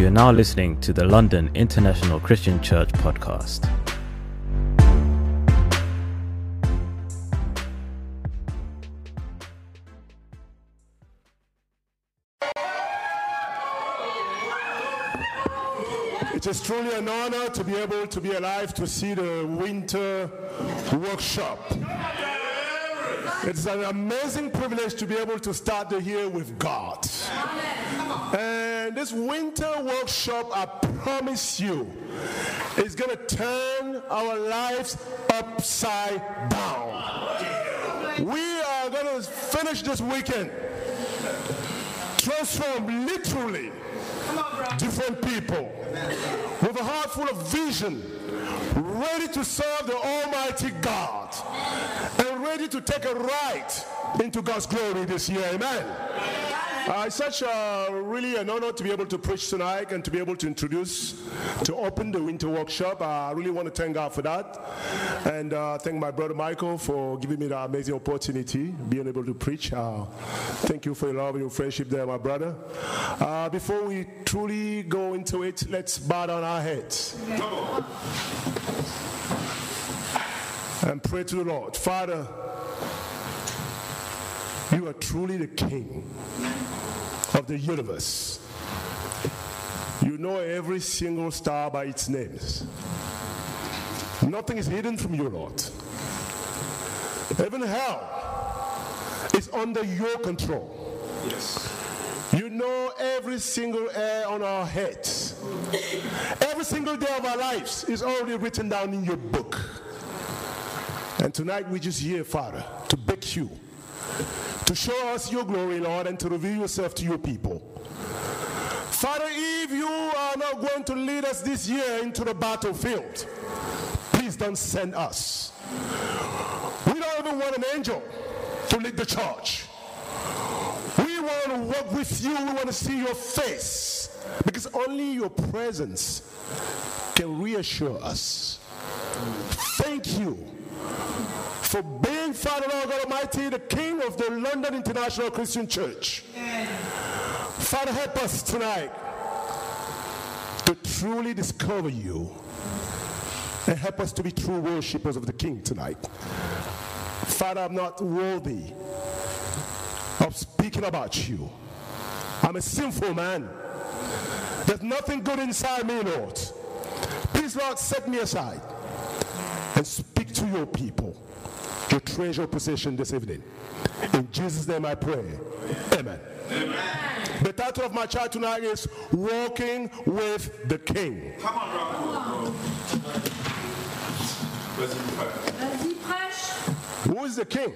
You are now listening to the London International Christian Church podcast. It is truly an honor to be able to be alive to see the winter workshop. It's an amazing privilege to be able to start the year with God. And this winter workshop, I promise you, is going to turn our lives upside down. We are going to finish this weekend, transform literally different people with a heart full of vision, ready to serve the Almighty God, and ready to take a ride into God's glory this year. Amen. Uh, it's such a really an honor to be able to preach tonight and to be able to introduce, to open the winter workshop. Uh, I really want to thank God for that, and uh, thank my brother Michael for giving me that amazing opportunity, being able to preach. Uh, thank you for your love and your friendship there, my brother. Uh, before we truly go into it, let's bow down our heads and pray to the Lord. Father, you are truly the King of the universe. You know every single star by its names. Nothing is hidden from you, Lord. Even hell is under your control. Yes. You know every single hair on our heads. Every single day of our lives is already written down in your book. And tonight we just here, Father, to beg you to show us your glory, Lord, and to reveal yourself to your people. Father, if you are not going to lead us this year into the battlefield, please don't send us. We don't even want an angel to lead the church. We want to walk with you. We want to see your face because only your presence can reassure us. Thank you for being Father Lord God Almighty, the King of the London International Christian Church. Father, help us tonight to truly discover you and help us to be true worshippers of the King tonight. Father, I'm not worthy of speaking about you. I'm a sinful man. There's nothing good inside me, Lord. Please, Lord, set me aside and speak to your people, your treasure possession this evening. In Jesus' name I pray. Amen. The title of my child tonight is Walking with the King. Come on, Rob. Vas-y, frère. Vas-y, prêche. Who is the king?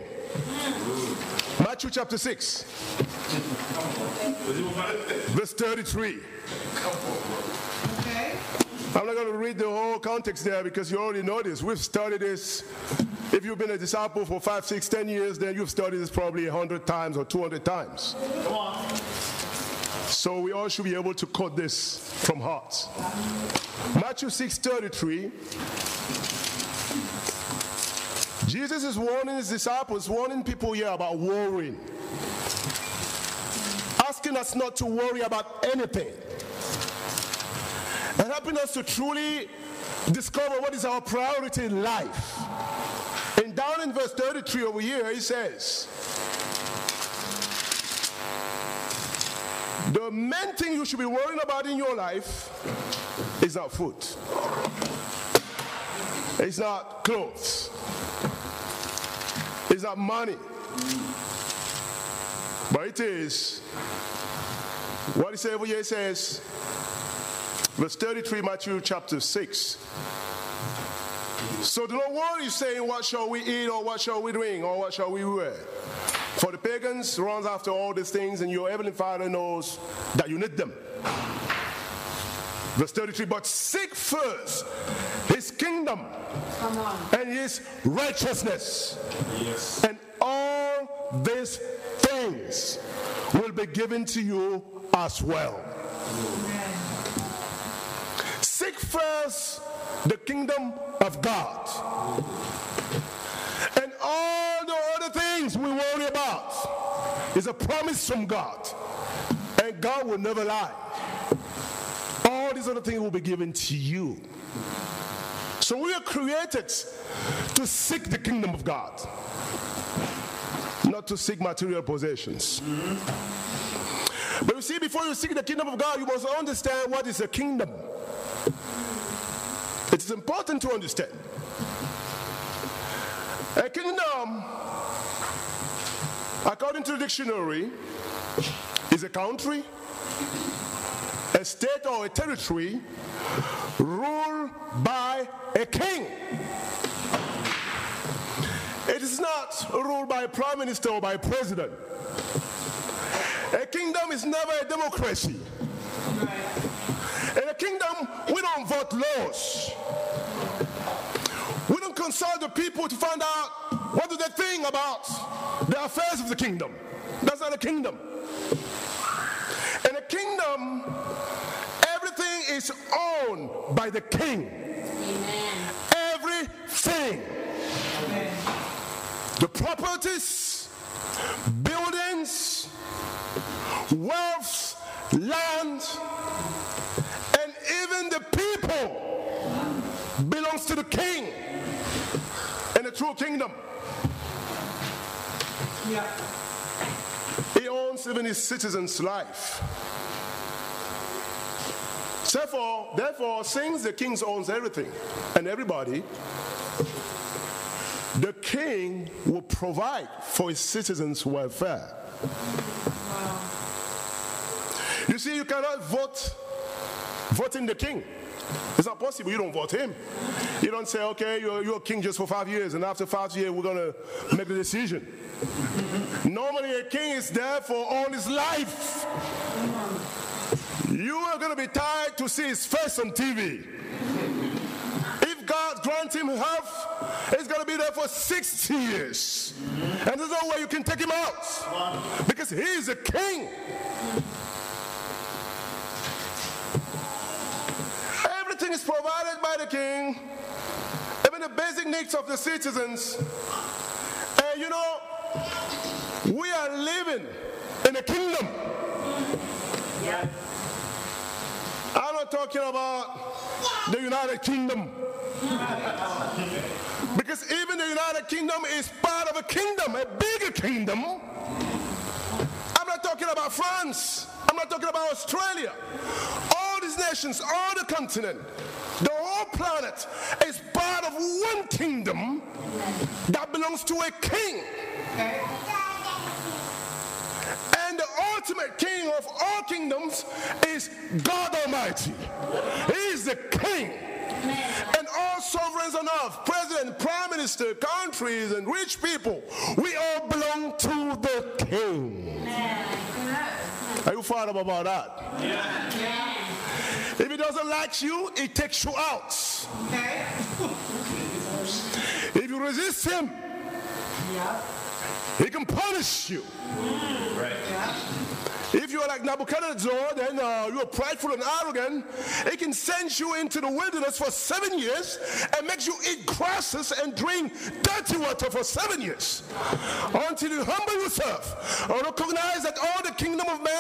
Matthew chapter 6, Vas-y, mon frère. verse 33. I'm not going to read the whole context there because you already know this. We've studied this. If you've been a disciple for five, six, ten years, then you've studied this probably a 100 times or 200 times. Come on. So we all should be able to quote this from heart. Matthew 6 33. Jesus is warning his disciples, warning people here about worrying. Asking us not to worry about anything helping us to truly discover what is our priority in life. And down in verse 33 over here, he says, The main thing you should be worrying about in your life is not food, it's not clothes, it's not money, but it is what he said over here. He says, Verse 33, Matthew chapter 6. So do not worry, saying, What shall we eat, or what shall we drink, or what shall we wear? For the pagans runs after all these things, and your heavenly Father knows that you need them. Verse 33, but seek first his kingdom and his righteousness, Yes. and all these things will be given to you as well. Seek first the kingdom of God. And all the other things we worry about is a promise from God. And God will never lie. All these other things will be given to you. So we are created to seek the kingdom of God, not to seek material possessions. But you see, before you seek the kingdom of God, you must understand what is a kingdom. It is important to understand. A kingdom, according to the dictionary, is a country, a state, or a territory ruled by a king. It is not ruled by a prime minister or by a president. A kingdom is never a democracy. In a kingdom, we don't vote laws. We don't consult the people to find out what do they think about the affairs of the kingdom. That's not a kingdom. In a kingdom, everything is owned by the king. Amen. Everything. Amen. The properties, buildings, wealth, land, kingdom. He owns even his citizens' life. Therefore, therefore, since the king owns everything and everybody, the king will provide for his citizens' welfare. You see, you cannot vote voting the king. It's not possible. You don't vote him. You don't say, okay, you're, you're king just for five years, and after five years, we're going to make the decision. Normally, a king is there for all his life. You are going to be tired to see his face on TV. If God grants him health, he's going to be there for 60 years. And there's no way you can take him out because he is a king. Everything is provided by the king, even the basic needs of the citizens. And you know, we are living in a kingdom. I'm not talking about the United Kingdom. Because even the United Kingdom is part of a kingdom, a bigger kingdom. I'm not talking about France. I'm not talking about Australia. These nations, all the continent, the whole planet is part of one kingdom that belongs to a king. And the ultimate king of all kingdoms is God Almighty. He is the king. And all sovereigns on earth, president, prime minister, countries, and rich people, we all belong to the king. Are you fired up about that? If he doesn't like you, he takes you out. If you resist him, he can punish you. If you're like Nebuchadnezzar, then uh, you're prideful and arrogant, he can send you into the wilderness for seven years and makes you eat grasses and drink dirty water for seven years until you humble yourself and recognize that all the kingdom of man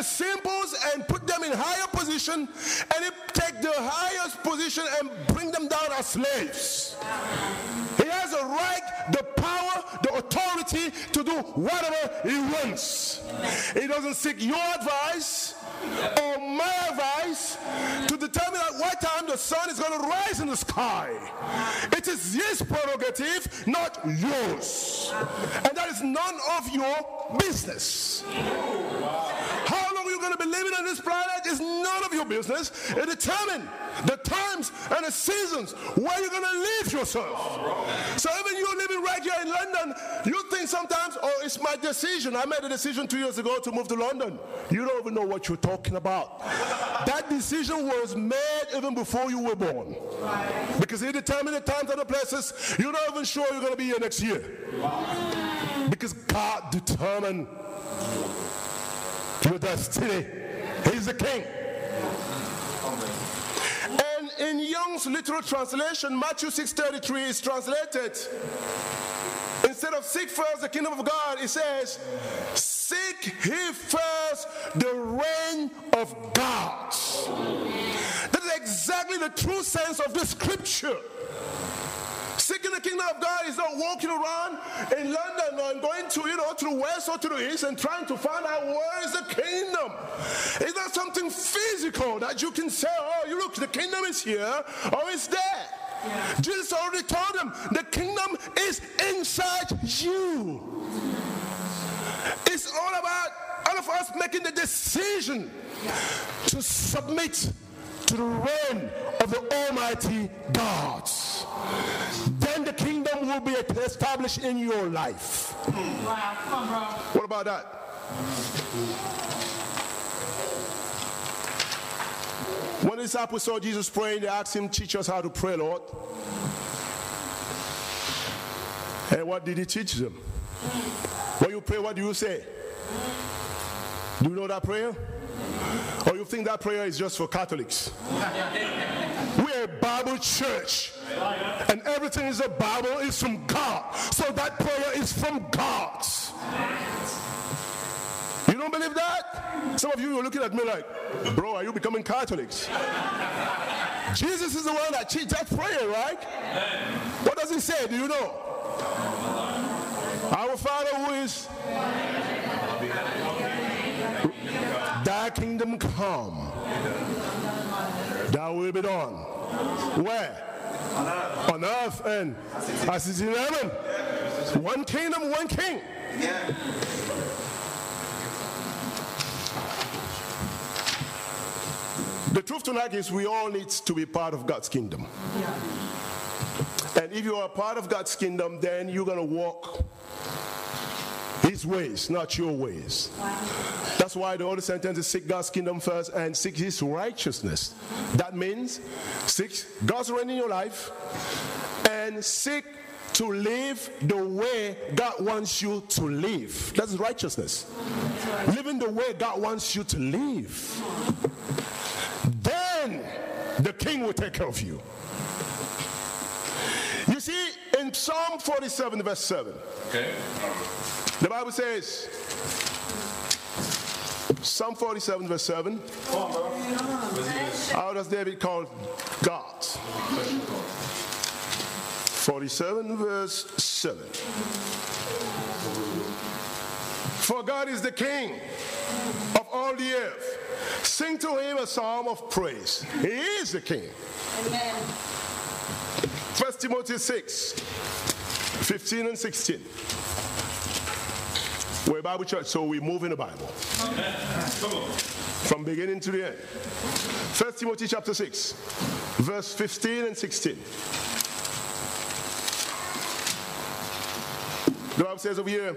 He raises simples and put them in higher position and take the highest position and bring them down as slaves. He has the right, the power, the authority to do whatever he wants. He doesn't seek your advice or my advice to determine at what time the sun is going to rise in the sky. It is his prerogative, not yours. And that is none of your business. How you're going to be living on this planet is none of your business. It determines the times and the seasons where you're going to live yourself. So even you're living right here in London, you think sometimes, oh, it's my decision. I made a decision two years ago to move to London. You don't even know what you're talking about. That decision was made even before you were born. Because he determined the times and the places. You're not even sure you're going to be here next year. Because God determined your destiny. He's the king. And in Young's literal translation, Matthew 6:33 is translated. Instead of seek first the kingdom of God, it says, seek he first the reign of God. That is exactly the true sense of the scripture. Seeking the kingdom of God is not walking around in London or going to, you know, to the west or to the east and trying to find out where is the kingdom. It's not something physical that you can say, oh, you look, the kingdom is here or it's there. Jesus already told them the kingdom is inside you. It's all about all of us making the decision to submit to the reign of the Almighty God. Then the kingdom will be established in your life. Wow, come on, bro. What about that? When the disciples saw Jesus praying, they asked him, Teach us how to pray, Lord. And what did he teach them? When you pray, what do you say? Do you know that prayer? Or you think that prayer is just for Catholics? We're a Bible church. And everything is a Bible is from God. So that prayer is from God. You don't believe that? Some of you are looking at me like, bro, are you becoming Catholics? Jesus is the one that teach that prayer, right? What does he say? Do you know? Our Father who is Thy kingdom come. Thy will be done. Where? On earth and as it is in heaven. One kingdom, one king. The truth tonight is we all need to be part of God's kingdom. And if you are part of God's kingdom, then you're going to walk His ways, not your ways. That's why the other sentence is seek God's kingdom first and seek His righteousness. That means seek God's reign in your life and seek to live the way God wants you to live. That's righteousness. Living the way God wants you to live. Then the king will take care of you. You see, in Psalm 47, verse 7, Okay. The Bible says, Psalm 47, verse 7, how does David call God? 47, verse 7. For God is the King of all the earth. Sing to him a psalm of praise. He is the King. Amen. 1 Timothy 6, 15 and 16. We're a Bible church, so we move in the Bible. From beginning to the end. 1 Timothy chapter 6, verse 15 and 16. The Bible says over here,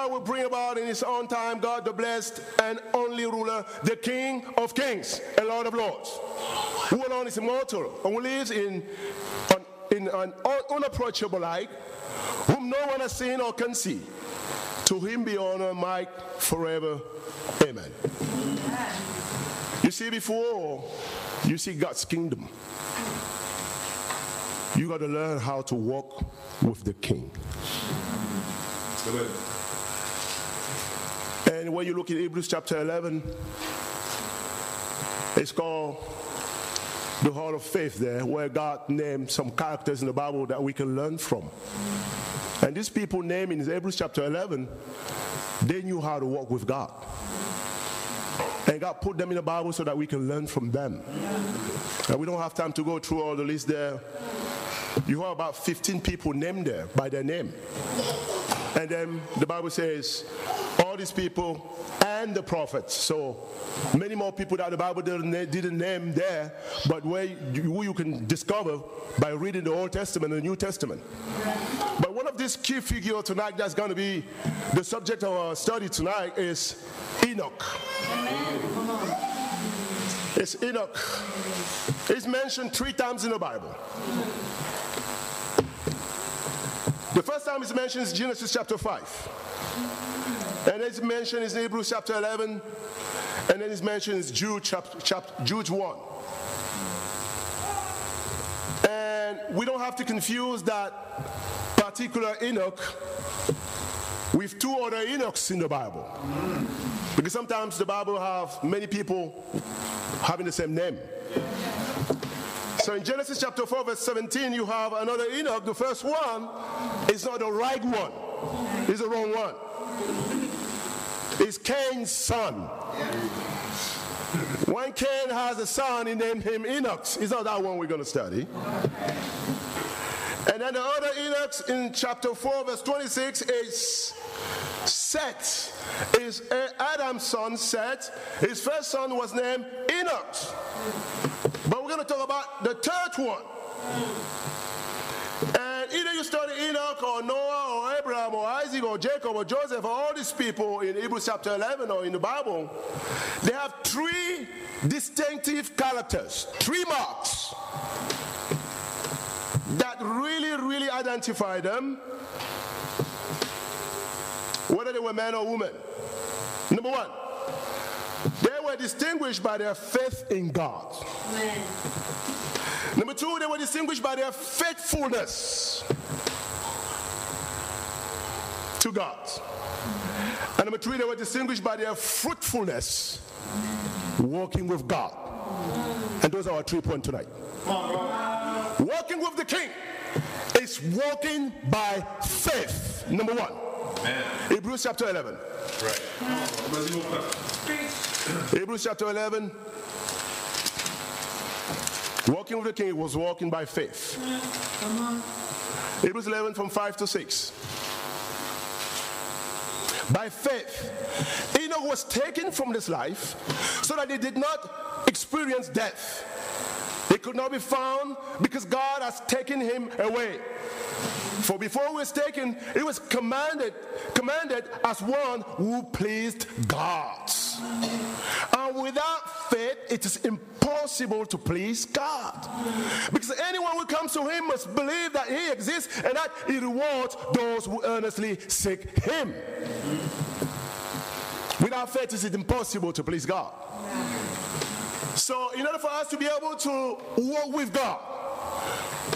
God will bring about in his own time, God the blessed and only ruler, the King of kings and Lord of lords, who alone is immortal and who lives in, on, in an un- unapproachable light, whom no one has seen or can see. To him be honor, and might forever. Amen. You see, before you see God's kingdom, you got to learn how to walk with the King. Amen. When you look in Hebrews chapter 11, it's called the Hall of Faith there, where God named some characters in the Bible that we can learn from. And these people named in Hebrews chapter 11, they knew how to walk with God. And God put them in the Bible so that we can learn from them. And we don't have time to go through all the list there. You have about 15 people named there by their name. And then the Bible says, all these people and the prophets. So many more people that the Bible didn't, name there, but where you, who you can discover by reading the Old Testament and the New Testament. But one of these key figures tonight that's going to be the subject of our study tonight is Enoch. It's Enoch. It's mentioned three times in the Bible. The first time it's mentioned is Genesis chapter 5. And it's mentioned in Hebrews chapter 11, and then it's mentioned in Jude chapter, chapter Jude 1. And we don't have to confuse that particular Enoch with two other Enochs in the Bible. Because sometimes the Bible have many people having the same name. So in Genesis chapter 4, verse 17, you have another Enoch. The first one is not the right one, it's the wrong one. It's Cain's son. When Cain has a son, he named him Enoch. It's not that one we're going to study. And then the other Enoch in chapter 4, verse 26 is Seth. Is uh, Adam's son Seth. His first son was named Enoch. But we're going to talk about the third one. And either you study Enoch or Noah Abraham or Isaac or Jacob or Joseph or all these people in Hebrews chapter 11 or in the Bible, they have three distinctive characters, three marks that really, really identify them, whether they were men or women. Number one, they were distinguished by their faith in God. Amen. Number two, they were distinguished by their faithfulness to God. And number three, they were distinguished by their fruitfulness, walking with God. And those are our three points tonight. Walking with the King is walking by faith. Number one. Amen. Hebrews chapter 11. Right. Hebrews chapter 11. Walking with the king was walking by faith. Hebrews 11 from 5 to 6. By faith, Enoch was taken from this life so that he did not experience death. Could not be found because God has taken him away. For before he was taken, he was commanded, commanded as one who pleased God. And without faith, it is impossible to please God. Because anyone who comes to him must believe that he exists and that he rewards those who earnestly seek him. Without faith, it is impossible to please God. So, in order for us to be able to walk with God,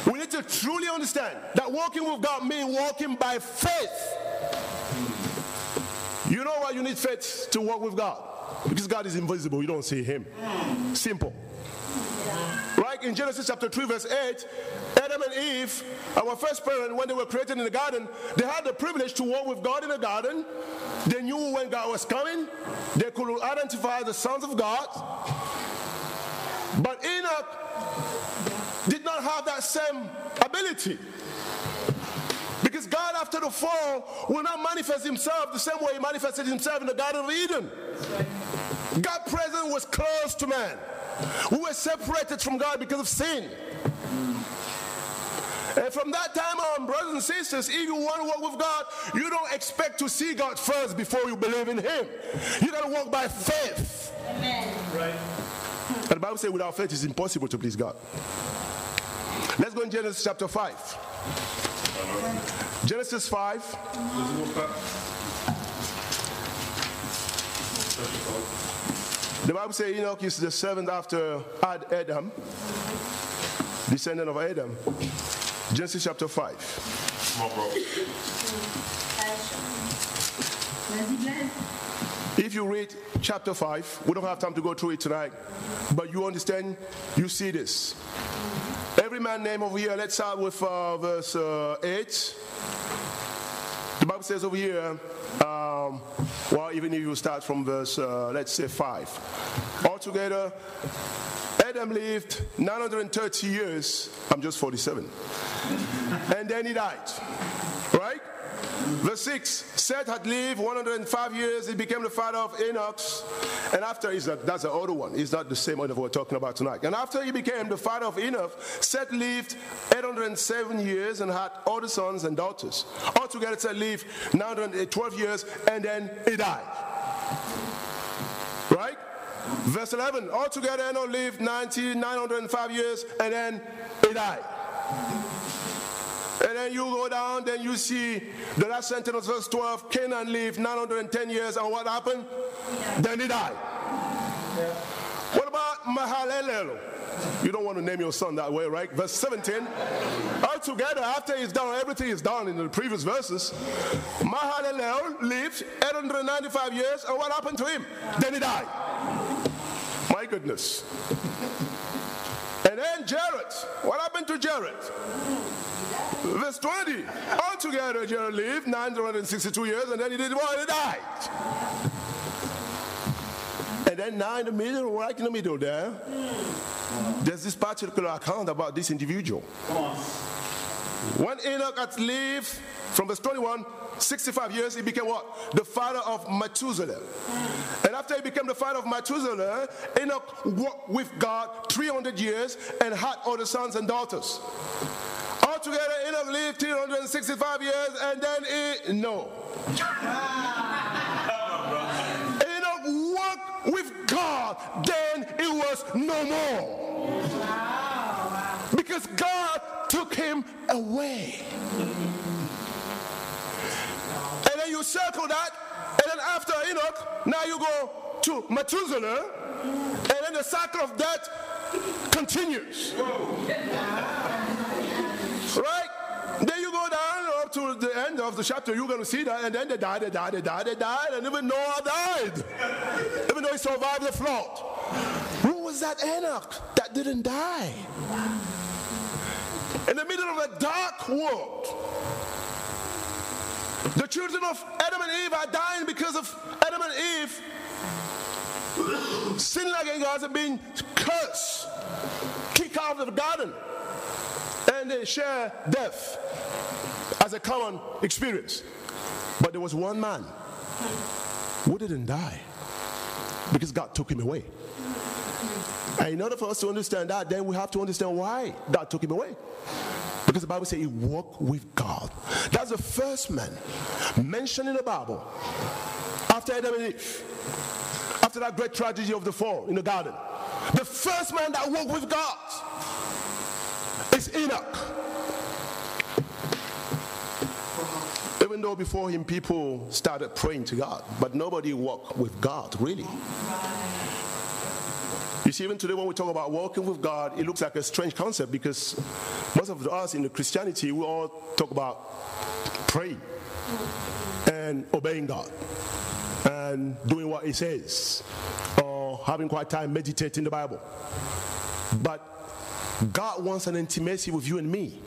we need to truly understand that walking with God means walking by faith. You know why you need faith to walk with God? Because God is invisible, you don't see Him. Simple. Right? In Genesis chapter 3, verse 8, Adam and Eve, our first parent, when they were created in the garden, they had the privilege to walk with God in the garden. They knew when God was coming, they could identify the sons of God. But Enoch did not have that same ability. Because God, after the fall, will not manifest himself the same way he manifested himself in the Garden of Eden. God's presence was close to man. We were separated from God because of sin. And from that time on, brothers and sisters, if you want to walk with God, you don't expect to see God first before you believe in Him. You got to walk by faith. Amen. Right. And the Bible says without faith it's impossible to please God. Let's go in Genesis chapter 5. Genesis 5. The Bible says Enoch is the seventh after Adam, descendant of Adam. Genesis chapter 5. If you read chapter 5, we don't have time to go through it tonight, but you understand, you see this. Every man name over here, let's start with uh, verse uh, 8. The Bible says over here, um, well, even if you start from verse, uh, let's say 5. Altogether, Adam lived 930 years. I'm just 47. and then he died. Right? Verse 6 Seth had lived 105 years. He became the father of Enoch. And after, is that, that's the other one. It's not the same one that we're talking about tonight. And after he became the father of Enoch, Seth lived 807 years and had other sons and daughters. Altogether, Seth lived 912 years and then he died. Right? Verse 11, altogether Enoch lived 90, 905 years and then he died. And then you go down, then you see the last sentence of verse 12 Canaan lived 910 years, and what happened? Then he died. What about Mahalalel? You don't want to name your son that way, right? Verse 17. Altogether, after he's done, everything is done in the previous verses. Mahalalel lived 895 years, and what happened to him? Then he died. My goodness. Jared. What happened to Jared? Verse 20. Altogether, Jared lived 962 years, and then he did what? He died. And then now in the middle, right in the middle there, there's this particular account about this individual. When Enoch had lived from verse 21, 65 years, he became what? The father of Methuselah. And after he became the father of Methuselah, Enoch walked with God 300 years and had other sons and daughters. Altogether, Enoch lived 365 years and then he, no. Enoch walked with God, then it was no more. Because God took him away. And then you circle that, and then after Enoch, now you go to Methuselah, and then the cycle of death continues. Right? Then you go down up to the end of the chapter, you're going to see that, and then they died, they died, they died, they died, and even Noah died. Even though he survived the flood. Who was that Enoch that didn't die? In the middle of a dark world, the children of Adam and Eve are dying because of Adam and Eve sinning against God and being cursed, kicked out of the garden, and they share death as a common experience. But there was one man who didn't die because God took him away. And in order for us to understand that, then we have to understand why God took him away. Because the Bible says he walked with God. That's the first man mentioned in the Bible after Adam and Eve, after that great tragedy of the fall in the garden. The first man that walked with God is Enoch. Even though before him people started praying to God, but nobody walked with God really. You see, even today when we talk about walking with God, it looks like a strange concept because most of us in the Christianity, we all talk about praying and obeying God and doing what He says or having quiet time meditating the Bible. But God wants an intimacy with you and me.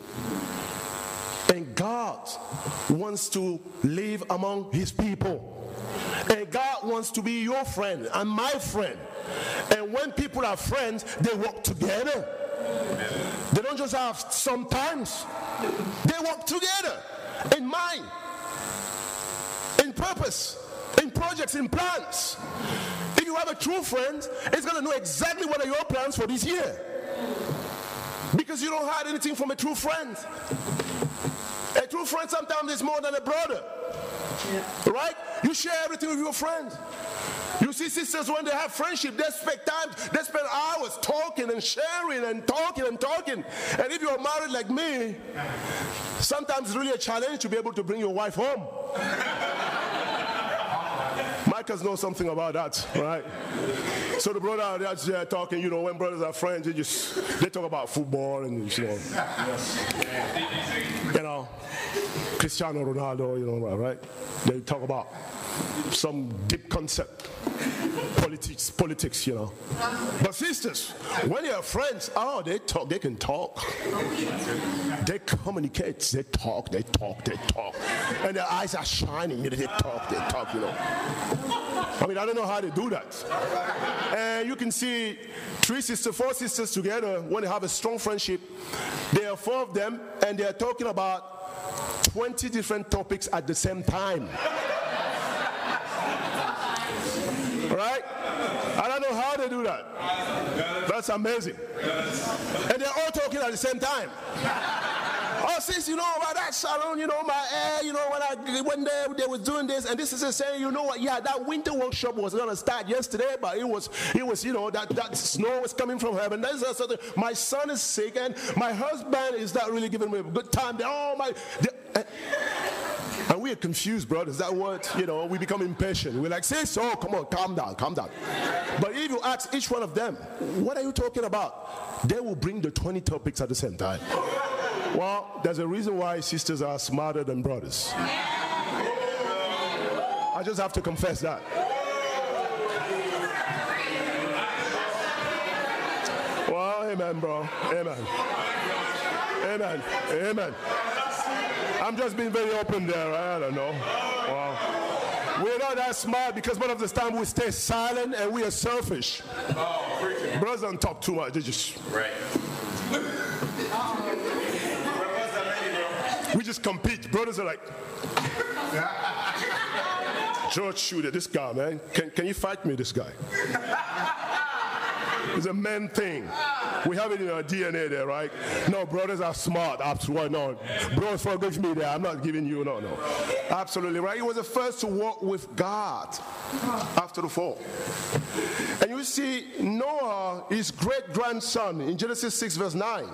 And God wants to live among His people. And God wants to be your friend and my friend. And when people are friends, they work together. They don't just have sometimes, they work together in mind, in purpose, in projects, in plans. If you have a true friend, it's going to know exactly what are your plans for this year. Because you don't hide anything from a true friend. A true friend sometimes is more than a brother. Right? You share everything with your friends. You see, sisters, when they have friendship, they spend time, they spend hours talking and sharing and talking and talking. And if you're married like me, sometimes it's really a challenge to be able to bring your wife home. Micah's knows something about that, right? So the brother that's uh, there talking, you know, when brothers are friends, they just they talk about football and you know, you know, Cristiano Ronaldo, you know, right? They talk about some deep concept, politics, politics, you know. But sisters, when you're friends, oh, they talk, they can talk. They communicate, they talk, they talk, they talk. And their eyes are shining, you know, they talk, they talk, you know. I mean, I don't know how they do that. And you can see three sisters, four sisters together, when they have a strong friendship, there are four of them, and they're talking about 20 different topics at the same time. Right? I don't know how they do that. That's amazing. And they're all talking at the same time. Oh, sis, you know about that salon, you know, my hair, you know, when I when they, they was doing this, and this is saying, you know what, yeah, that winter workshop was gonna start yesterday, but it was it was, you know, that, that snow was coming from heaven. That's something. My son is sick, and my husband is not really giving me a good time. They, oh my they, eh. And we are confused, brothers. That what, you know, we become impatient. We're like, say so, come on, calm down, calm down. But if you ask each one of them, what are you talking about? They will bring the 20 topics at the same time. Well, there's a reason why sisters are smarter than brothers. I just have to confess that. Well, amen, bro. Amen. Amen. Amen. I'm just being very open there. I don't know. Wow. We're not that smart because most of the time we stay silent and we are selfish. Oh, Brothers don't talk too much. They just. Right. we just compete. Brothers are like. George Shooter, this guy, man. Can, can you fight me, this guy? It's a man thing. We have it in our DNA there, right? No, brothers are smart. Absolutely. No. Brothers, forgive me there. I'm not giving you, no, no. Absolutely, right? He was the first to walk with God after the fall. And you see, Noah, his great grandson, in Genesis 6, verse 9.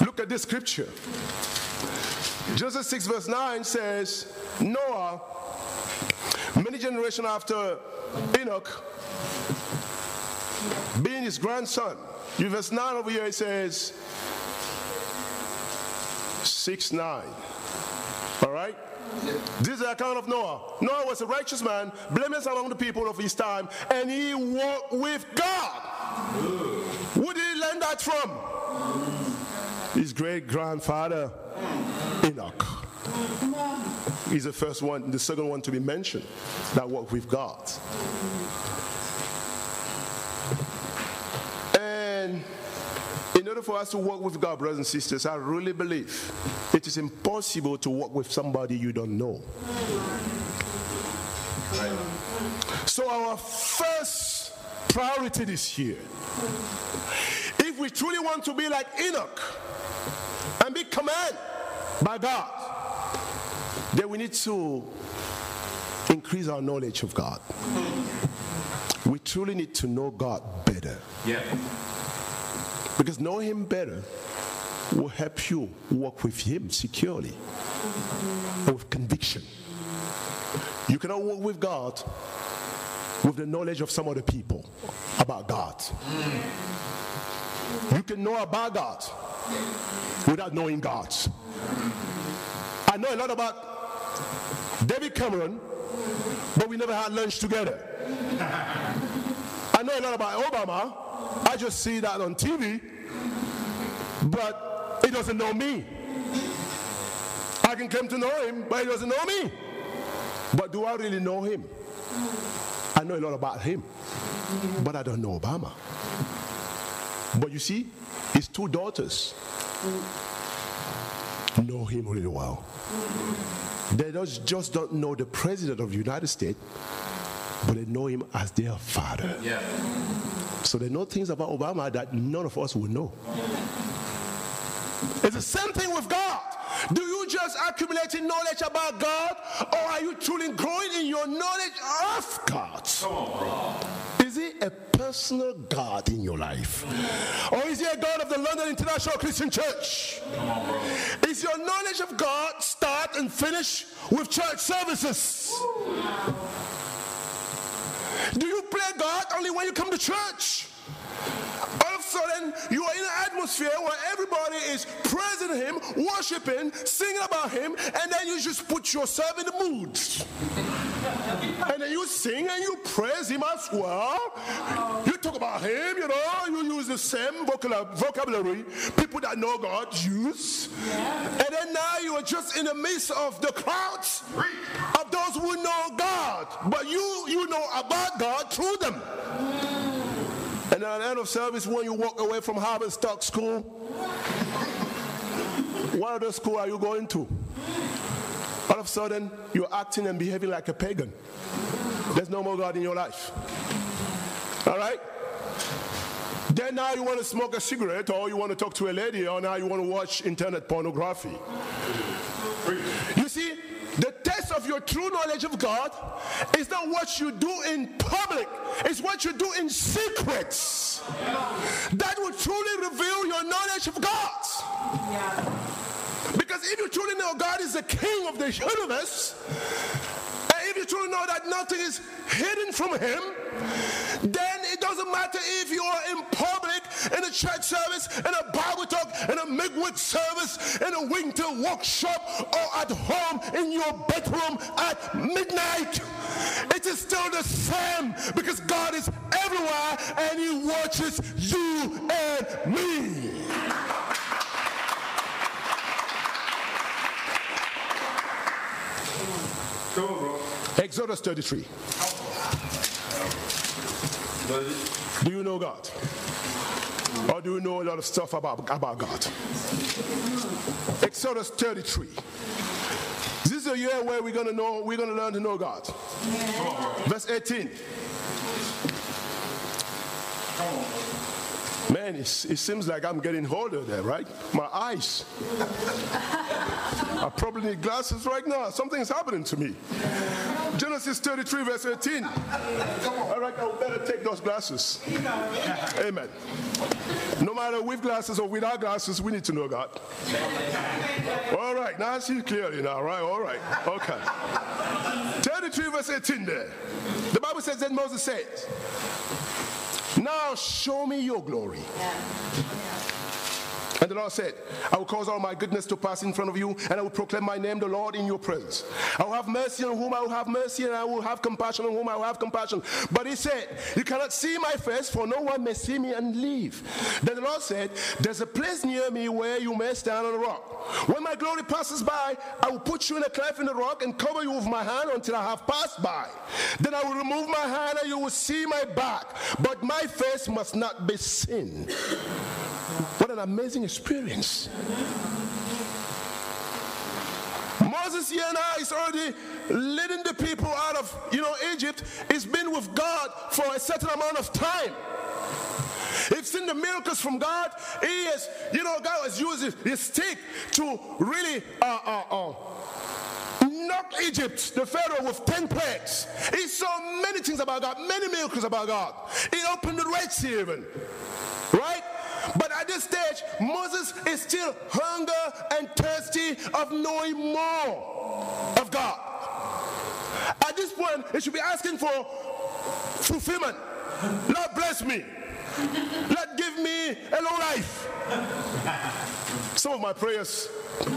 Look at this scripture. Genesis 6, verse 9 says, Noah, many generations after Enoch, being his grandson. In verse 9 over here it says 6 9. All right? This is the account of Noah. Noah was a righteous man, blameless among the people of his time, and he walked with God. Where did he learn that from? His great grandfather, Enoch. He's the first one, the second one to be mentioned that walked with God. And in order for us to work with God, brothers and sisters, I really believe it is impossible to work with somebody you don't know. So, our first priority this year, if we truly want to be like Enoch and be commanded by God, then we need to increase our knowledge of God. We truly need to know God better. Yeah. Because knowing Him better will help you walk with Him securely with conviction. You cannot walk with God with the knowledge of some other people about God. You can know about God without knowing God. I know a lot about David Cameron, but we never had lunch together. I know a lot about Obama. I just see that on TV, but he doesn't know me. I can come to know him, but he doesn't know me. But do I really know him? I know a lot about him, but I don't know Obama. But you see, his two daughters know him really well. They just, don't know the president of the United States, but they know him as their father. Yeah. So they know things about Obama that none of us would know. It's the same thing with God. Do you just accumulate knowledge about God, or are you truly growing in your knowledge of God? Come on, bro. Is he a personal God in your life? Or is he a God of the London International Christian Church? Come on, bro. Is your knowledge of God start and finish with church services? Do you play God only when you come to church? All of a sudden, you are in an atmosphere where everybody is praising Him, worshiping, singing about Him, and then you just put yourself in the mood. And then you sing and you praise Him as well. You talk about Him, you know, you use the same vocabulary people that know God use. And then now you are just in the midst of the crowds of those who know God, but you you know about God through them. And at the end of service, when you walk away from Harvard Stock School, what other school are you going to? All of a sudden, you're acting and behaving like a pagan. There's no more God in your life. All right? Then now you want to smoke a cigarette, or you want to talk to a lady, or now you want to watch internet pornography. You see, the test of your true knowledge of God is not what you do in public, it's what you do in secrets. That will truly reveal your knowledge of God. Because if you truly know God is the king of the universe, and if you truly know that nothing is hidden from him, then it doesn't matter if you are in public, in a church service, in a Bible talk, in a midweek service, in a winter workshop, or at home in your bedroom at midnight. It is still the same because God is everywhere and He watches you and me. Exodus 33. Do you know God? Or do you know a lot of stuff about, about God? Exodus 33. This is a year where we're gonna know, we're gonna learn to know God. Verse 18. Man, it seems like I'm getting older there, right? My eyes. I probably need glasses right now. Something's happening to me. Genesis 33, verse 18. All right, I better take those glasses. Amen. No matter with glasses or without glasses, we need to know God. All right, now I see clearly now, right? All right, okay. 33, verse 18 there. The Bible says that Moses said, Now show me your glory. And the Lord said, I will cause all my goodness to pass in front of you, and I will proclaim my name, the Lord, in your presence. I will have mercy on whom I will have mercy, and I will have compassion on whom I will have compassion. But he said, You cannot see my face, for no one may see me and live. Then the Lord said, There's a place near me where you may stand on a rock. When my glory passes by, I will put you in a cleft in the rock and cover you with my hand until I have passed by. Then I will remove my hand, and you will see my back, but my face must not be seen. What an amazing experience. Moses here now is already leading the people out of, you know, Egypt. He's been with God for a certain amount of time. He's seen the miracles from God. He has, you know, God has used his, his stick to really uh, uh, uh, knock Egypt, the Pharaoh, with 10 plagues. He saw many things about God, many miracles about God. He opened the Red Sea even, right? But at this stage, Moses is still hunger and thirsty of knowing more of God. At this point, he should be asking for fulfillment. Lord, bless me. Lord, give me a long life. Some of my prayers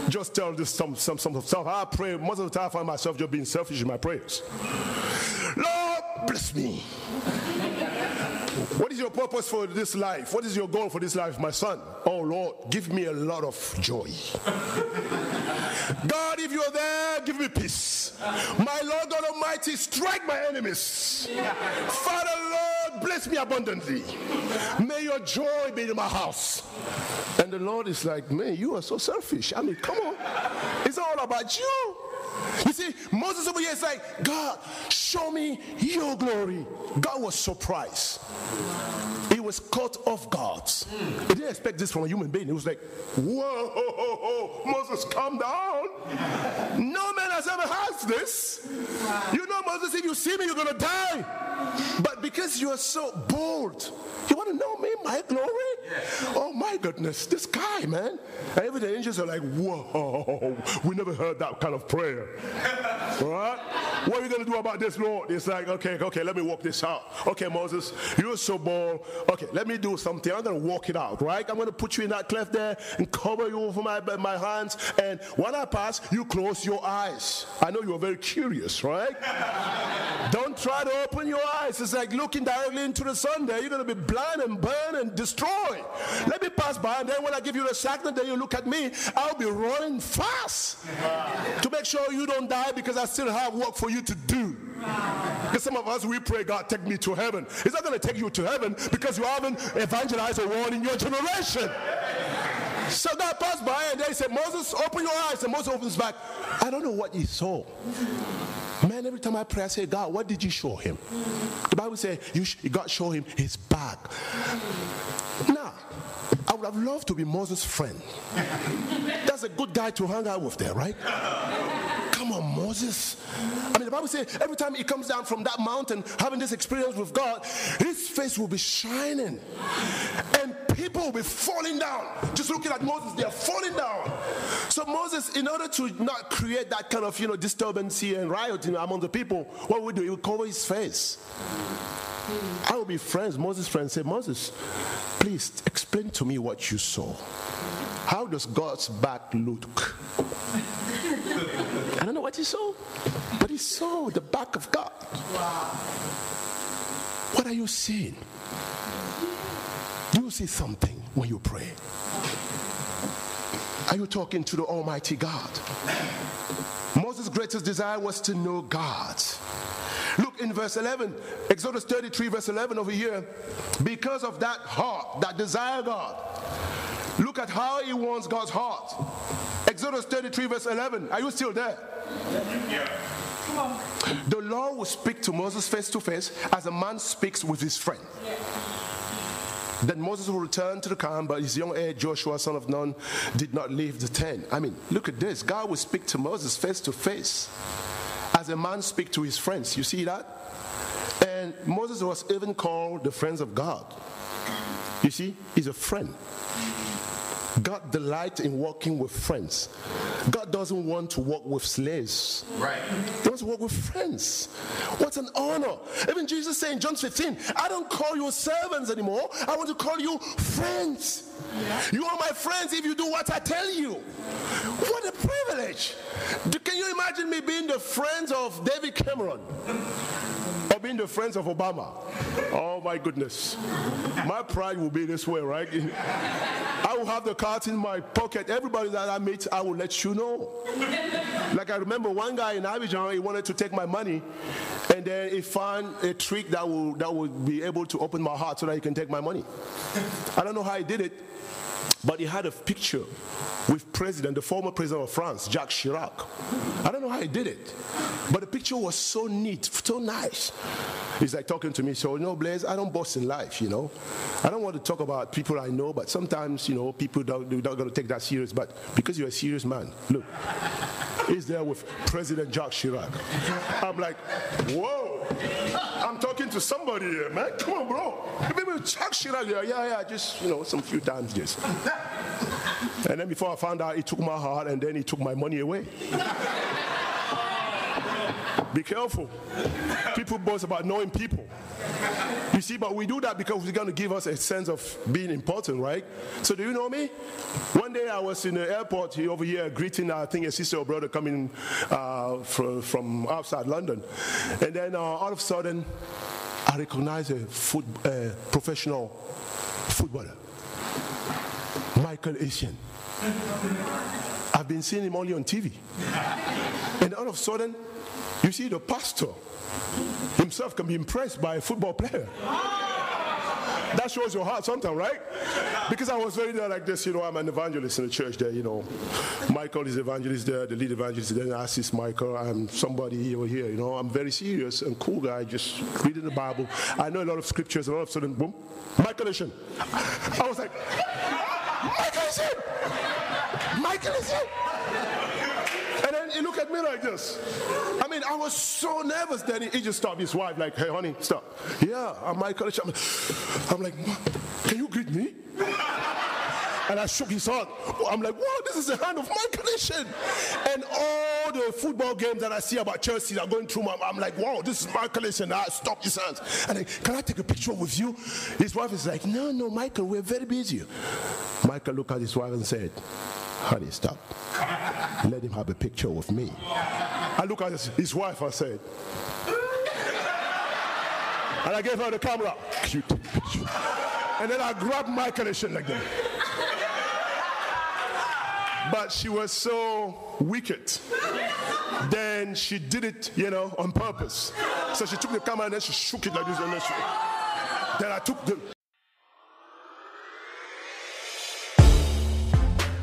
just tell this some some some stuff. I pray most of the time I find myself just being selfish in my prayers. Lord, bless me. What is your purpose for this life? What is your goal for this life, my son? Oh Lord, give me a lot of joy. God, if you're there, give me peace. My Lord God Almighty, strike my enemies. Father, Lord, bless me abundantly. May your joy be in my house. And the Lord is like, man, you are so selfish. I mean, come on. It's all about you. You see, Moses over here is like, God, show me your glory. God was surprised. Was caught off guard. He hmm. didn't expect this from a human being. He was like, whoa, ho, ho, ho, Moses, calm down. No man has ever had this. You know, Moses, if you see me, you're going to die. But because you are so bold, you want to know me, my glory? Oh my goodness, this guy, man. And even the angels are like, whoa, we never heard that kind of prayer. All right? What are we going to do about this, Lord? It's like, okay, okay, let me walk this out. Okay, Moses, you're so bold. Okay, let me do something. I'm going to walk it out, right? I'm going to put you in that cleft there and cover you over my, my hands. And when I pass, you close your eyes. I know you're very curious, right? Don't try to open your eyes. It's like looking directly into the sun there. You're going to be blind and burn and destroy. Let me pass by, and then when I give you the sacrament, then you look at me, I'll be running fast to make sure you don't die because I still have work for you to do. Because some of us, we pray, God, take me to heaven. It's not going to take you to heaven because you haven't evangelized a world in your generation. So God passed by and they said, Moses, open your eyes. And Moses opens back. I don't know what he saw. Man, every time I pray, I say, God, what did you show him? The Bible says you sh- God showed him his back. Now, I would have loved to be Moses' friend. That's a good guy to hang out with there, right? On, Moses. I mean, the Bible says every time he comes down from that mountain having this experience with God, his face will be shining. And people will be falling down. Just looking at Moses, they are falling down. So Moses, in order to not create that kind of you know disturbance here and rioting among the people, what would do? He would cover his face. I will be friends. Moses' friends say, Moses, please explain to me what you saw. How does God's back look? What he saw, but he saw the back of God. What are you seeing? Do you see something when you pray? Are you talking to the Almighty God? Moses' greatest desire was to know God. Look in verse 11, Exodus 33, verse 11 over here. Because of that heart, that desire God, look at how he wants God's heart. Exodus 33, verse 11. Are you still there? The Lord will speak to Moses face to face as a man speaks with his friend. Then Moses will return to the camp, but his young heir Joshua, son of Nun, did not leave the tent. I mean, look at this. God will speak to Moses face to face as a man speaks to his friends. You see that? And Moses was even called the friends of God. You see, he's a friend. God delights in working with friends. God doesn't want to work with slaves. Right. He wants to work with friends. What an honor. Even Jesus saying in John 15, I don't call you servants anymore. I want to call you friends. You are my friends if you do what I tell you. What a privilege. Imagine me being the friends of David Cameron? Or being the friends of Obama? Oh my goodness. My pride will be this way, right? I will have the cards in my pocket. Everybody that I meet, I will let you know. Like I remember one guy in Abidjan, he wanted to take my money, and then he found a trick that will that would be able to open my heart so that he can take my money. I don't know how he did it, but he had a picture with president, the former president of France, Jacques Chirac. I don't know how he did it, but the picture was so neat, so nice. He's like talking to me, so you know, Blaise, I don't boast in life, you know. I don't want to talk about people I know, but sometimes, you know, people don't, they're not going to take that serious. But because you're a serious man, look, he's there with President Jacques Chirac. I'm like, whoa, I'm talking to somebody here, man. Come on, bro. Chirac, yeah, yeah, yeah, just, you know, some few times just. And then before I found out, he took my heart and then he took my money away. Be careful. People boast about knowing people. You see, but we do that because we're going to give us a sense of being important, right? So, do you know me? One day I was in the airport over here greeting, I think, a sister or brother coming uh, from, from outside London. And then uh, all of a sudden, I recognized a foot, uh, professional footballer, Michael Essien. I've been seeing him only on TV. And all of a sudden, you see the pastor himself can be impressed by a football player. That shows your heart sometimes, right? Because I was very there like this, you know, I'm an evangelist in the church there, you know. Michael is evangelist there, the lead evangelist. Then I assist Michael. I'm somebody over here, you know. I'm very serious and cool guy, just reading the Bible. I know a lot of scriptures, and all of a sudden, boom, Michael Essien. I was like, Michael Essien! Michael Essien! And then he looked at me like this. I was so nervous. Then he, just stopped his wife, like, hey, honey, stop. Yeah, I'm Michael. I'm, I'm like, can you greet me? And I shook his hand. I'm like, wow, this is the hand of Michael Essien. And all the football games that I see about Chelsea are going through my I'm like, wow, this is Michael Essien. I stopped his hands. And I, can I take a picture with you? His wife is like, no, no, Michael, we're very busy. Michael looked at his wife and said, honey, stop. Let him have a picture with me. I look at his, wife, I said, and I gave her the camera. Cute. And then I grabbed my Essien like that. But she was so wicked. Then she did it, you know, on purpose. So she took the camera and then she shook it like this. And then, she, then I took the.